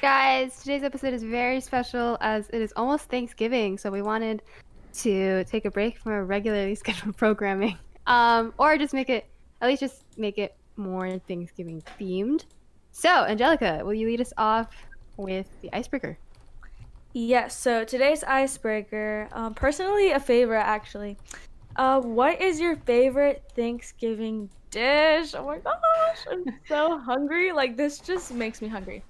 guys. Today's episode is very special as it is almost Thanksgiving, so we wanted to take a break from our regularly scheduled programming, um, or just make it at least just make it more Thanksgiving themed. So, Angelica, will you lead us off with the icebreaker? Yes. So today's icebreaker, um, personally a favorite actually. Uh, what is your favorite Thanksgiving dish? Oh my gosh, I'm so hungry. Like this just makes me hungry.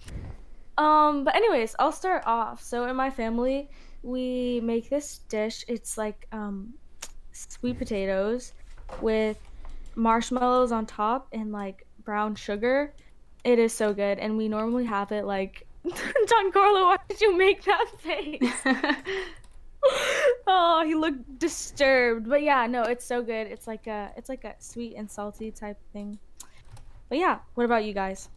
Um, but anyways, I'll start off. So in my family, we make this dish. It's like um, sweet potatoes with marshmallows on top and like brown sugar. It is so good, and we normally have it like. Giancarlo. why did you make that face? oh, he looked disturbed. But yeah, no, it's so good. It's like a it's like a sweet and salty type thing. But yeah, what about you guys?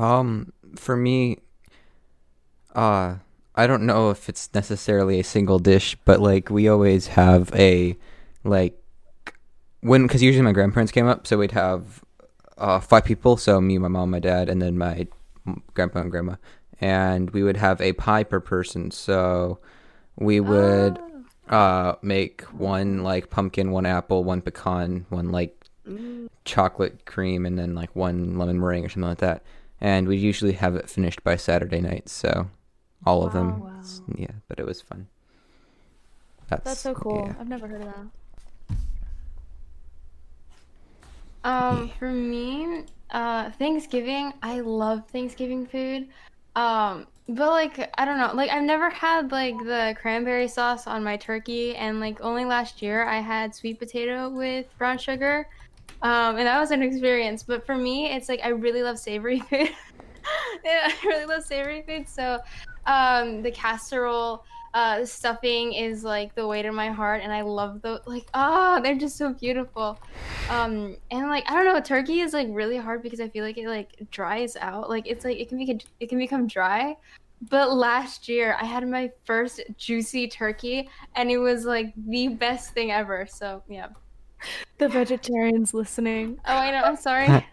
Um, for me, uh, I don't know if it's necessarily a single dish, but like we always have a like when because usually my grandparents came up, so we'd have uh five people, so me, my mom, my dad, and then my grandpa and grandma, and we would have a pie per person. So we would Oh. uh make one like pumpkin, one apple, one pecan, one like Mm. chocolate cream, and then like one lemon meringue or something like that. And we usually have it finished by Saturday night, so all of them. Wow. Yeah, but it was fun. That's, That's so cool. yeah. I've never heard of that. Um, for me, uh, Thanksgiving, I love Thanksgiving food. Um, but like, I don't know, like I've never had like the cranberry sauce on my turkey, and like only last year I had sweet potato with brown sugar. Um, and that was an experience. But for me, it's like I really love savory food. Yeah, I really love savory food. So, um, the casserole, uh, stuffing is like the weight of my heart, and I love the like. Ah, they're just so beautiful. Um, and like I don't know, turkey is like really hard because I feel like it like dries out. Like it's like it can be it can become dry. But last year I had my first juicy turkey, and it was like the best thing ever. So yeah. The vegetarians listening. Oh, I know. I'm sorry.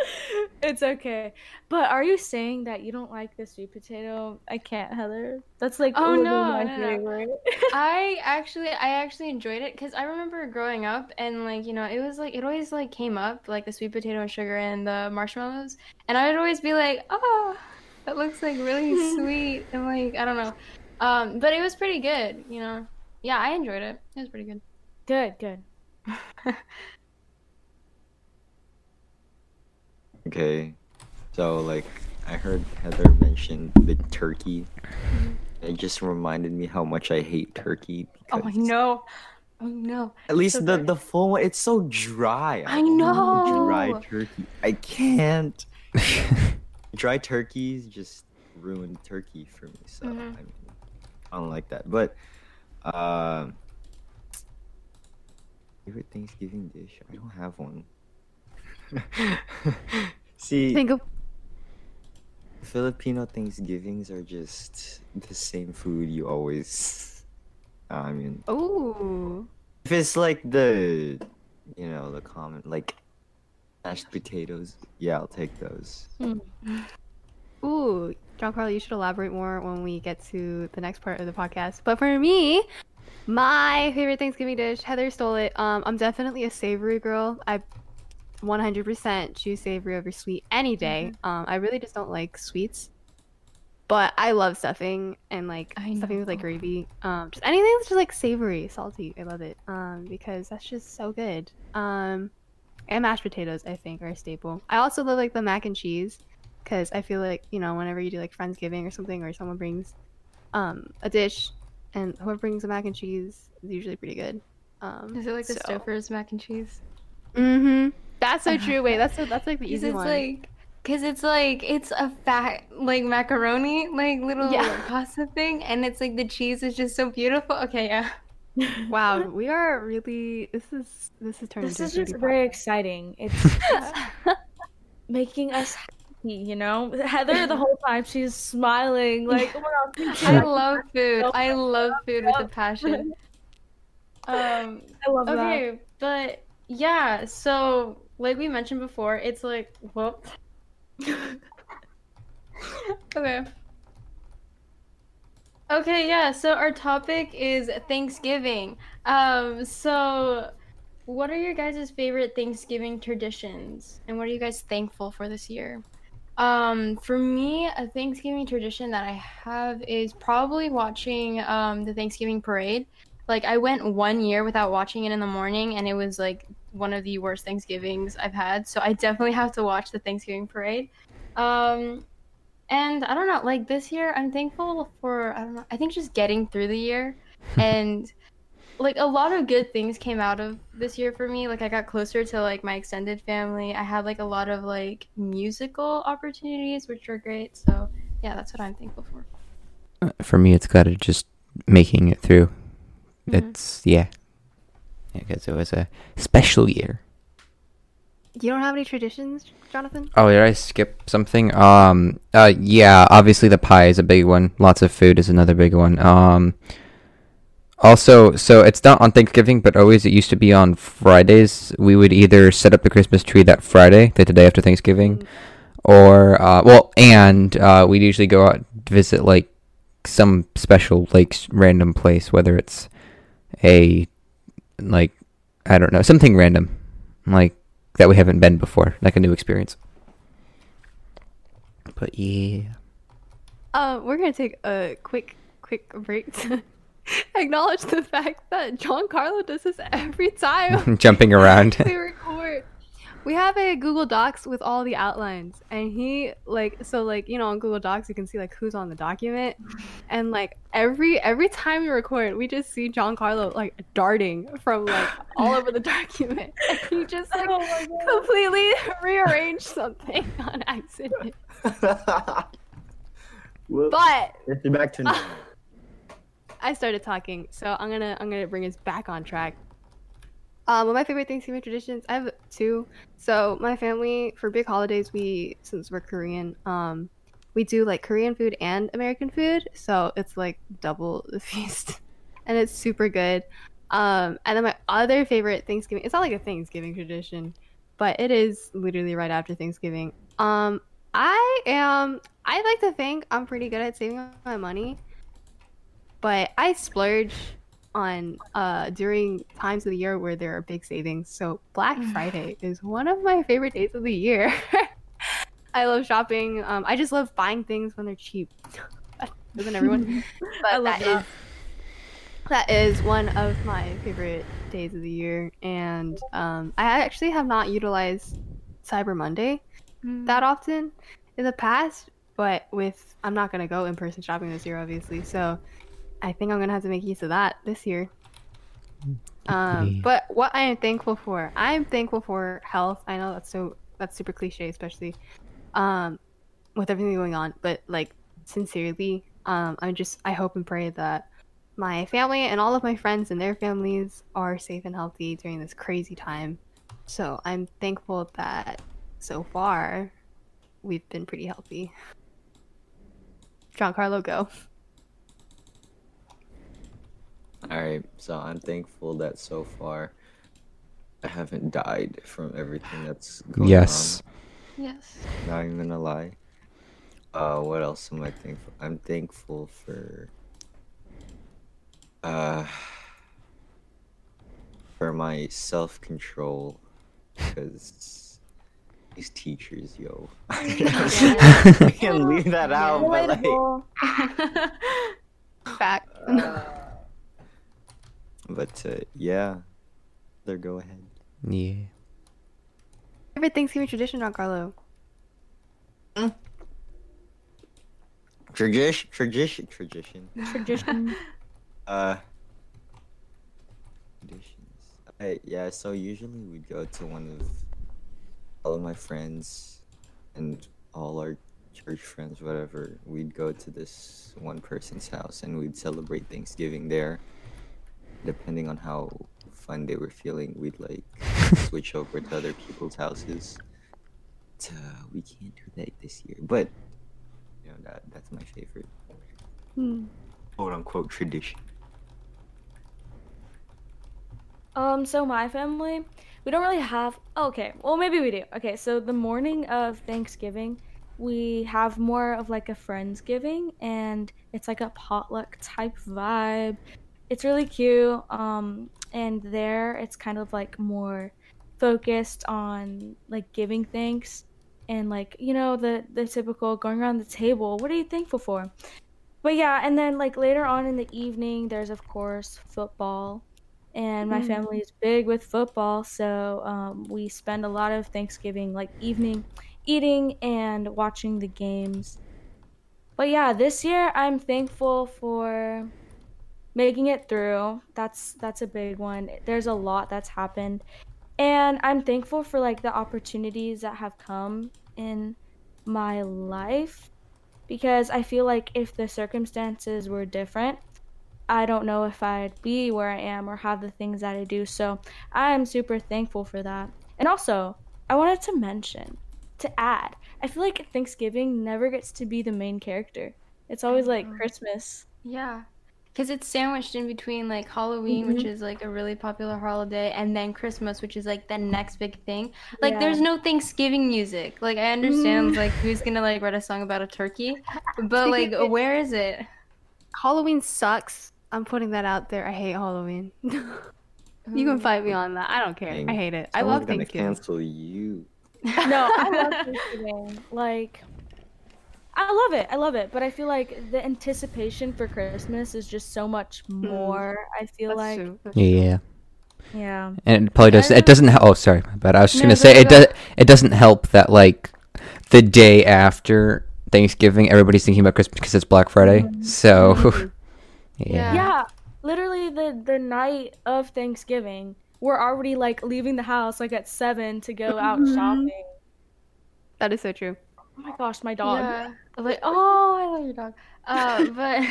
it's okay. But are you saying that you don't like the sweet potato? I can't, Heather. That's like Oh, no, my no, no. I actually I actually enjoyed it because I remember growing up and like you know it was like it always like came up like the sweet potato and sugar and the marshmallows and I would always be like oh that looks like really sweet and like I don't know um but it was pretty good you know yeah I enjoyed it it was pretty good good, good. Okay, so like I heard Heather mention the turkey. It just reminded me how much I hate turkey. oh I know oh no At least So the the full one, it's so dry. I know. dry turkey. I can't. dry turkeys just ruined turkey for me. So Mhm. I, mean, I don't like that. But um, favorite Thanksgiving dish? I don't have one. See, think of Filipino Thanksgivings are just the same food you always. I mean, oh if it's like the, you know, the common like mashed potatoes, yeah, I'll take those. Hmm. Ooh, Giancarlo, you should elaborate more when we get to the next part of the podcast. But for me, my favorite Thanksgiving dish, Heather stole it. Um, I'm definitely a savory girl. I 100% choose savory over sweet any day. Um, I really just don't like sweets. But I love stuffing and like stuffing with like gravy. Um, just anything that's just like savory, salty. I love it. Um, because that's just so good. Um, and mashed potatoes, I think, are a staple. I also love like the mac and cheese because I feel like you know whenever you do like Friendsgiving or something, or someone brings um a dish, and whoever brings the mac and cheese is usually pretty good. Um, Is it like the so- Stouffer's mac and cheese? Mm-hmm. That's so true. Wait, that's so, that's like the Because easy it's one. like, because it's like it's a fat like macaroni, like little Yeah. pasta thing, and it's like the cheese is just so beautiful. Okay, yeah. wow, we are really. This is this is turning. This into is just very exciting. It's making us happy, you know? Heather, the whole time, she's smiling, like, I love food. I love food with a passion. Um, I love that. okay, but yeah, so like we mentioned before, it's like whoop. Okay. Okay, yeah, so our topic is Thanksgiving. Um, so what are your guys' favorite Thanksgiving traditions? And what are you guys thankful for this year? Um, for me, a Thanksgiving tradition that I have is probably watching um the Thanksgiving parade. Like I went one year without watching it in the morning and it was like one of the worst Thanksgivings I've had. So I definitely have to watch the Thanksgiving parade. Um, and I don't know, like this year, I'm thankful for, I don't know, I think just getting through the year. and like a lot of good things came out of this year for me. Like I got closer to like my extended family. I had like a lot of like musical opportunities, which were great. So yeah, that's what I'm thankful for. For me, it's got to just making it through. Mhm. It's yeah, because it was a special year. You don't have any traditions, Jonathan? Oh, did I skip something? Um, uh, yeah, obviously the pie is a big one. Lots of food is another big one. Um, also, so it's not on Thanksgiving, but always it used to be on Fridays. We would either set up the Christmas tree that Friday, the day after Thanksgiving, or uh, well, and uh, we'd usually go out to visit like some special like random place, whether it's a like I don't know something random, like that we haven't been before, like a new experience. But yeah, Uh, we're gonna take a quick, quick break to acknowledge the fact that Giancarlo does this every time jumping around. we record. We have a Google Docs with all the outlines, and he like so like you know on Google Docs you can see like who's on the document, and like every every time we record, we just see Giancarlo like darting from like all over the document, and he just like oh completely rearranged something on accident. Whoops. But It's back to normal. I started talking, so I'm gonna I'm gonna bring us back on track. Um, one of my favorite Thanksgiving traditions, I have two. So my family for big holidays, we since we're Korean, um, we do like Korean food and American food, so it's like double the feast, and it's super good. Um, and then my other favorite Thanksgiving, it's not like a Thanksgiving tradition, but it is literally right after Thanksgiving. Um, I am, I like to think I'm pretty good at saving my money but I splurge on uh during times of the year where there are big savings. So Black Friday is one of my favorite days of the year. I love shopping. Um, I just love buying things when they're cheap. Doesn't everyone? But I love that is that. that is one of my favorite days of the year, and um, I actually have not utilized Cyber Monday that often in the past, but with I'm not gonna go in person shopping this year, obviously. So I think I'm gonna have to make use of that this year. Um, but what I am thankful for, I am thankful for health. I know that's so that's super cliche, especially um, with everything going on. But like sincerely, um, I just I hope and pray that my family and all of my friends and their families are safe and healthy during this crazy time. So I'm thankful that so far we've been pretty healthy. Giancarlo, go. Alright, so I'm thankful that so far I haven't died from everything that's going yes. Yes. on. Not even gonna lie. Uh, what else am I thankful? I'm thankful for uh for my self control because these teachers, yo. I can leave that out, but like. Fact. But uh, yeah, there go ahead. Yeah. Favorite Thanksgiving tradition, Giancarlo? Tradition, tradition, tradition. Tradition. Uh, traditions. I, yeah, so usually we'd go to one of all of my friends and all our church friends, whatever. We'd go to this one person's house and we'd celebrate Thanksgiving there. Depending on how fun they were feeling, we'd like switch over to other people's houses. But, uh, we can't do that this year, but you know that that's my favorite Hmm. quote unquote tradition. Um, so my family, we don't really have. Okay, well maybe we do. Okay, so the morning of Thanksgiving, we have more of like a friendsgiving, and it's like a potluck type vibe. It's really cute. Um, and there it's kind of like more focused on like giving thanks and like you know the the typical going around the table. What are you thankful for? But yeah, and then like later on in the evening, there's of course football and my Mm. family is big with football so um, we spend a lot of thanksgiving like evening eating and watching the games but yeah this year i'm thankful for making it through that's that's a big one there's a lot that's happened and i'm thankful for like the opportunities that have come in my life because i feel like if the circumstances were different I don't know if I'd be where I am or have the things that I do. So I'm super thankful for that. And also, I wanted to mention, to add, I feel like Thanksgiving never gets to be the main character. It's always like. Mm-hmm. Christmas. Yeah. Because it's sandwiched in between like Halloween, which mm-hmm. is like a really popular holiday, and then Christmas, which is like the next big thing. Like, Yeah. there's no Thanksgiving music. Like, I understand mm. like who's gonna like write a song about a turkey, but like, where is it? Halloween sucks. I'm putting that out there. I hate Halloween. you can oh. fight me on that. I don't care. Dang, I hate it. I Someone's love gonna Thanksgiving. cancel you. No, I love Thanksgiving. Like, I love it. I love it. But I feel like the anticipation for Christmas is just so much hmm. more. I feel That's like, true. That's true. Yeah. yeah. And it probably does. It doesn't. hel- Oh, sorry, but I was just No, gonna say it does. It doesn't help that like the day after Thanksgiving, everybody's thinking about Christmas because it's Black Friday. Mm-hmm. So, mm-hmm. yeah. Yeah. Yeah, literally the the night of Thanksgiving, we're already like leaving the house like at seven to go out Mhm. shopping. That is so true. Oh my gosh, my dog. Yeah. Like, oh, I love your dog. Uh, but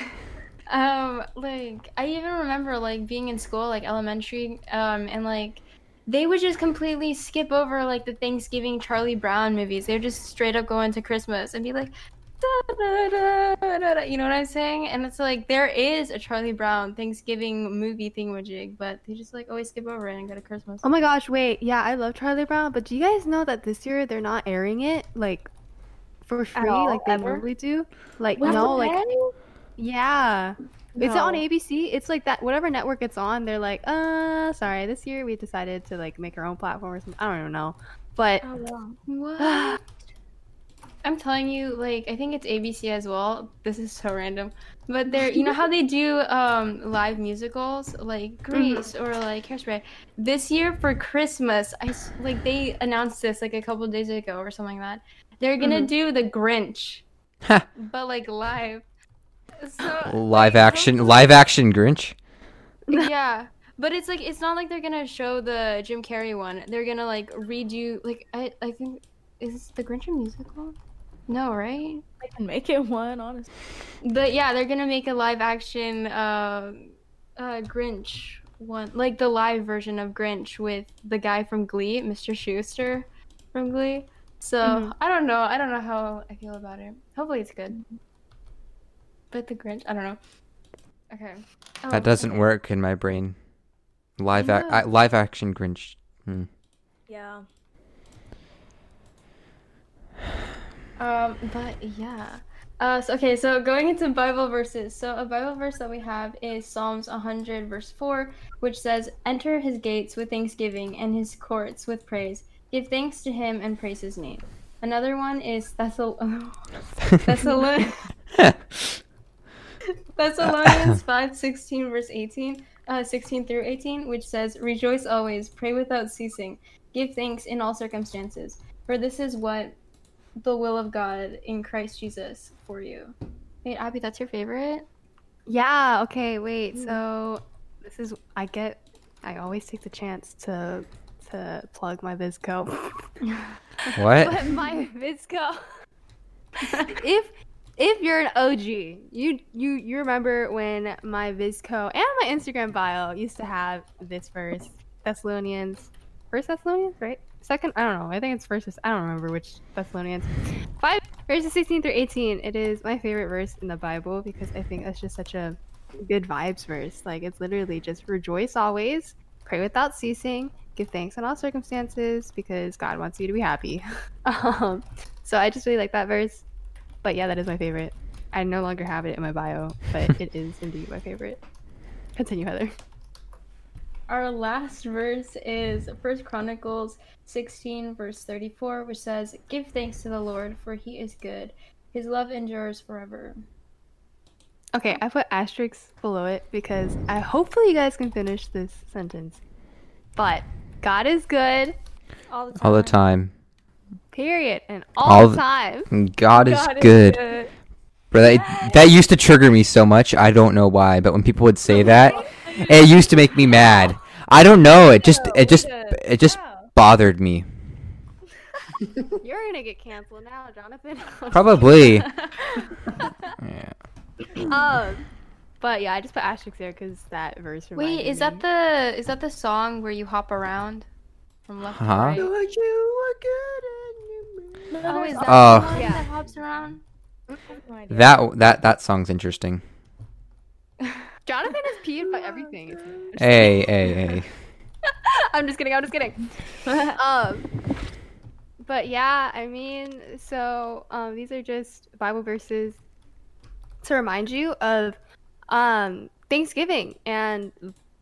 um, like I even remember like being in school, like elementary, um, and like they would just completely skip over like the Thanksgiving Charlie Brown movies. They would just straight up go into Christmas and be like. "Da, da, da, da, da," You know what I'm saying? And it's like there is a Charlie Brown Thanksgiving movie thingamajig, but they just like always skip over it and go to Christmas. Oh my gosh, wait. Yeah, I love Charlie Brown, but do you guys know that this year they're not airing it like for free all, like they ever? normally do? Like We no, like yeah. It's on ABC. It's like that whatever network it's on, they're like, "Uh, sorry, this year we decided to like make our own platform or something." I don't even know. But Oh, wow. What? I'm telling you, like I think it's ABC as well. This is so random, but they're you know how they do um live musicals like Grease or like Hairspray. This year for Christmas, I like they announced this like a couple days ago or something like that. They're gonna Mhm. do the Grinch, but like live. So Live like, action. hopefully- Live action Grinch. yeah but it's like it's not like they're gonna show the jim carrey one they're gonna like redo like i i think is the grinch a musical no right I can make it one, honestly. but yeah they're gonna make a live action uh uh grinch one like the live version of grinch with the guy from glee mr schuester from glee so Mhm. i don't know i don't know how i feel about it hopefully it's good but the grinch i don't know okay Oh, That doesn't okay. work in my brain. Live ac- I, live action Grinch. Hmm. Yeah. Um, but yeah. Uh, so, okay, so going into Bible verses. So a Bible verse that we have is Psalms 100, verse 4, which says, Enter his gates with thanksgiving and his courts with praise. Give thanks to him and praise his name. Another one is Thessal- Thessalon- Thessalonians 5, 16, verse 18, uh, 16 through 18, which says, Rejoice always, pray without ceasing, give thanks in all circumstances, for this is what the will of God in Christ Jesus for you. Wait, Abby, that's your favorite? Yeah, okay, wait. So this is I get I always take the chance to to plug my VSCO. what? but my VSCO if if you're an OG, you you you remember when my VSCO and my Instagram bio used to have this verse, Thessalonians, First Thessalonians, right? Second, I don't know. I think it's first. I don't remember which Thessalonians. Five verses sixteen through eighteen. It is my favorite verse in the Bible because I think that's just such a good vibes verse. Like it's literally just rejoice always, pray without ceasing, give thanks in all circumstances because God wants you to be happy. um, so I just really like that verse. But yeah, that is my favorite. I no longer have it in my bio, but it is indeed my favorite. Continue, Heather. Our last verse is First Chronicles 16, verse 34, which says, Give thanks to the Lord, for he is good. His love endures forever. Okay, I put asterisks below it because I hopefully you guys can finish this sentence. But God is good, All the time. All the time. period, and all, All the the- time. God is God is good. Bro, that, that used to trigger me so much. I don't know why, but when people would say that, it used to make me mad. I don't know. It just it just it just bothered me. You're gonna get canceled now, Jonathan. Probably. Yeah. um, but yeah, I just put asterisks there because that verse. Wait, reminded is me. that the is that the song where you hop around from left Huh? to right? Oh, is that Oh. the one Yeah. that hops around? That that that song's interesting. Jonathan is peeved by everything. It's- Hey, hey, hey. I'm just kidding. I'm just kidding. um, but yeah, I mean, so um, these are just Bible verses to remind you of um, Thanksgiving and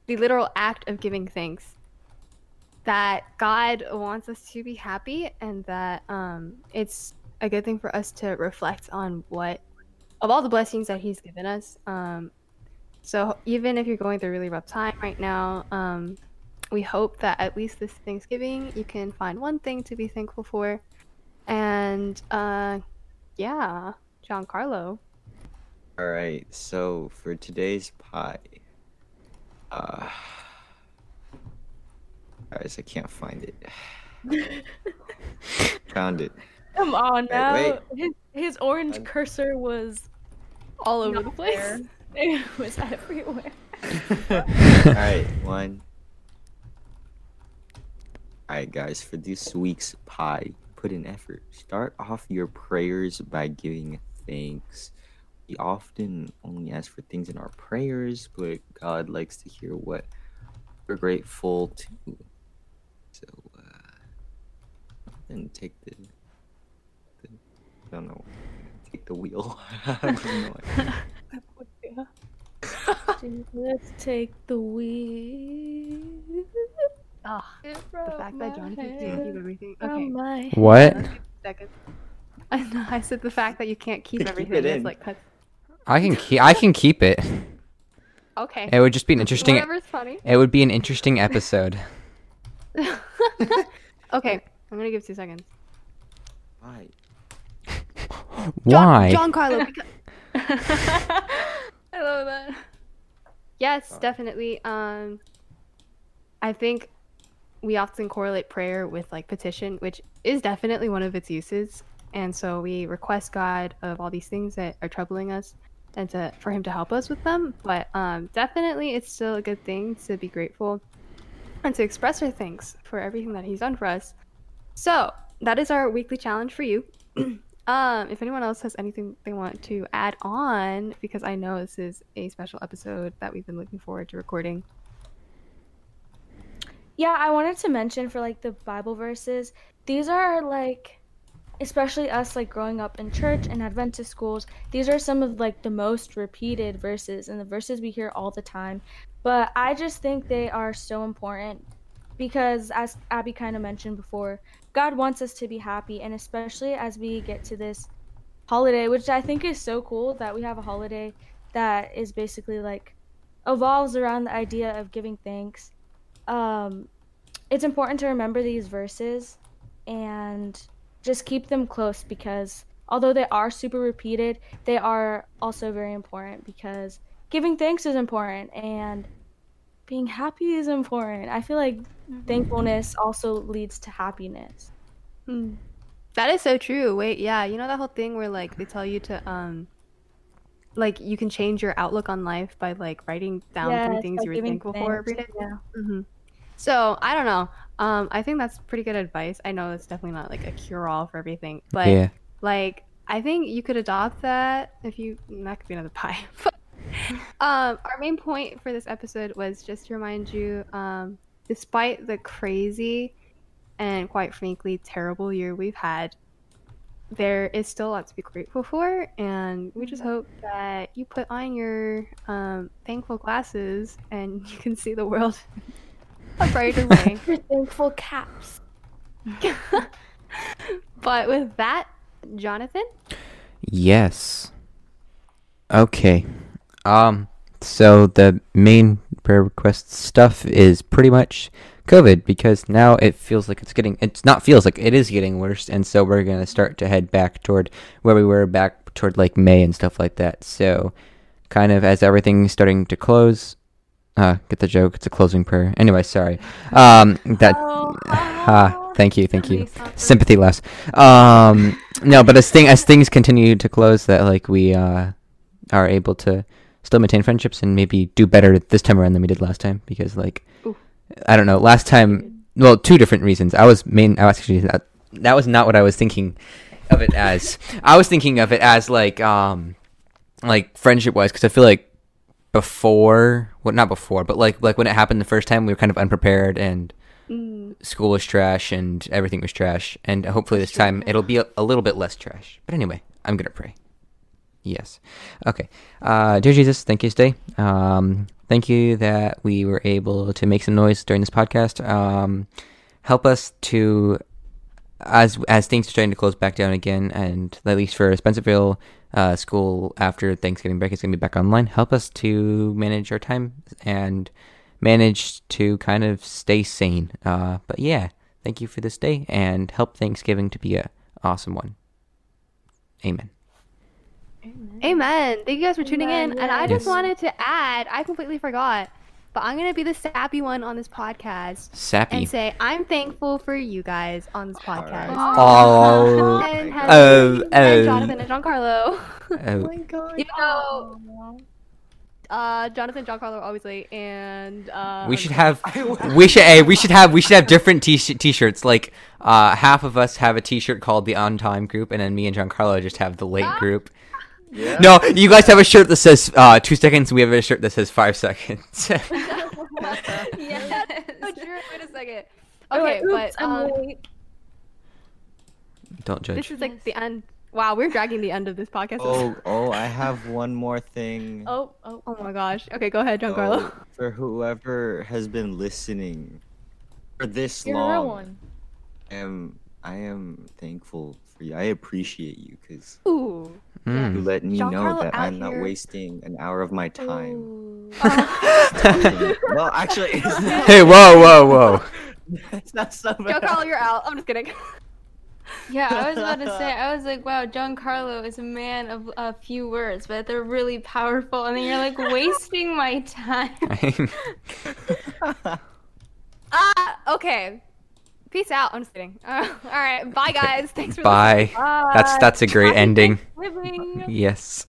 the literal act of giving thanks. That God wants us to be happy, and that um, it's a good thing for us to reflect on what of all the blessings that He's given us. Um, so even if you're going through a really rough time right now, um, we hope that at least this Thanksgiving you can find one thing to be thankful for. And uh yeah, Giancarlo. All right, so for today's pie, uh, guys, I can't find it. Found it. Come on Wait, now. wait. His, his orange I'm- cursor was All over not the place. there. It was everywhere. All right, one. All right, guys, for this week's pie, put in effort. Start off your prayers by giving thanks. We often only ask for things in our prayers, but God likes to hear what we're grateful to. So, uh, then take the, the I don't know, take the wheel. I. Let's take the wheel. Ugh, the fact that Jonathan can't keep everything. Okay. my What? let's give it a Second. I know. I said the fact that you can't keep Keep everything it is in. like cuts. I can keep I can keep it. Okay. It would just be an interesting Whatever's funny. it would be an interesting episode. okay, I'm gonna give two seconds. Why? Why? John Carlo. Because- I love that. yes, definitely. Um, I think we often correlate prayer with like petition, which is definitely one of its uses. And so we request God of all these things that are troubling us, and to for Him to help us with them. But um, definitely, it's still a good thing to be grateful and to express our thanks for everything that He's done for us. So that is our weekly challenge for you. um, if anyone else has anything they want to add on, because I know this is a special episode that we've been looking forward to recording. Yeah, I wanted to mention for like the Bible verses, these are like especially us like growing up in church and Adventist schools, these are some of like the most repeated verses and the verses we hear all the time. But I just think they are so important because as Abby kind of mentioned before, God wants us to be happy and especially as we get to this holiday, which I think is so cool that we have a holiday that is basically like evolves around the idea of giving thanks um, it's important to remember these verses and just keep them close because although they are super repeated, they are also very important because giving thanks is important and being happy is important. I feel like thankfulness also leads to happiness. Hmm. That is so true. Wait, yeah, you know that whole thing where like they tell you to um like you can change your outlook on life by like writing down three things you were thankful for every day. thanks, Yeah. hmm So I don't know. Um, I think that's pretty good advice. I know it's definitely not like a cure all for everything, but Yeah. like I think you could adopt that if you. That could be another pie. Um, our main point for this episode was just to remind you um, despite the crazy and quite frankly terrible year we've had, there is still a lot to be grateful for, and we just hope that you put on your um, thankful glasses and you can see the world a brighter way. Your thankful caps. but with that, Jonathan, Yes. Okay. Um. So the main prayer request stuff is pretty much COVID because now it feels like it's getting. It's not feels like it is getting worse, and so we're gonna start to head back toward where we were back toward like May and stuff like that. So, kind of as everything's starting to close. Uh, get the joke. It's a closing prayer. Anyway, sorry. Um, that. Ah, thank you, thank you. Sympathy less. Um, no, but as thing as things continue to close, that like we uh are able to still maintain friendships and maybe do better this time around than we did last time because like Ooh. I don't know. Last time, well, two different reasons. I was main. I was actually that, that was not what I was thinking of it as. I was thinking of it as like um like friendship wise because I feel like before well not before but like like when it happened the first time we were kind of unprepared and mm, school was trash and everything was trash. And hopefully this time it'll be a, a little bit less trash. But anyway i'm gonna pray. Yes. Okay. Uh dear jesus thank you today. Um thank you that we were able to make some noise during this podcast. Um help us to as as things are starting to close back down again and at least for spencerville uh, school after thanksgiving break is going to be back online help us to manage our time and manage to kind of stay sane. Uh, but yeah, thank you for this day and help Thanksgiving to be a awesome one. Amen. amen. Thank you guys for tuning Amen, in. And I just yes. wanted to add, I completely forgot, but I'm gonna be the sappy one on this podcast Sappy. and say I'm thankful for you guys on this podcast. Alright. Oh, and, Oh, Heather, oh. and Jonathan and Giancarlo. oh, my god. you know, uh, Jonathan, Giancarlo are always late, and uh, we should have we should hey, we should have we should have different t- t-shirts like uh half of us have a t-shirt called the on time group and then me and Giancarlo just have the late group Yeah. no you guys have a shirt that says uh two seconds we have a shirt that says five seconds yeah, oh, true. Wait a second. Okay, like, "Oops, but um, don't judge this is like the end. Wow, we're dragging the end of this podcast. Oh, oh, I have one more thing. Oh, oh. Oh my gosh. Okay, go ahead, Giancarlo. Oh, for whoever has been listening for this You're long, one. I am I am thankful for you. I appreciate you because Ooh. You Mm. let me know Giancarlo that I'm not wasting an hour of my time. Ooh. well, actually, not, hey whoa whoa whoa it's not so bad. Giancarlo, you're out. I'm just kidding. Yeah, I was about to say, I was like, wow, Giancarlo is a man of a few words, but they're really powerful. And then you're like wasting my time. Ah, okay. Peace out. I'm just kidding. Uh, all right. Bye, guys. Thanks for bye Bye. that's that's a great ending yes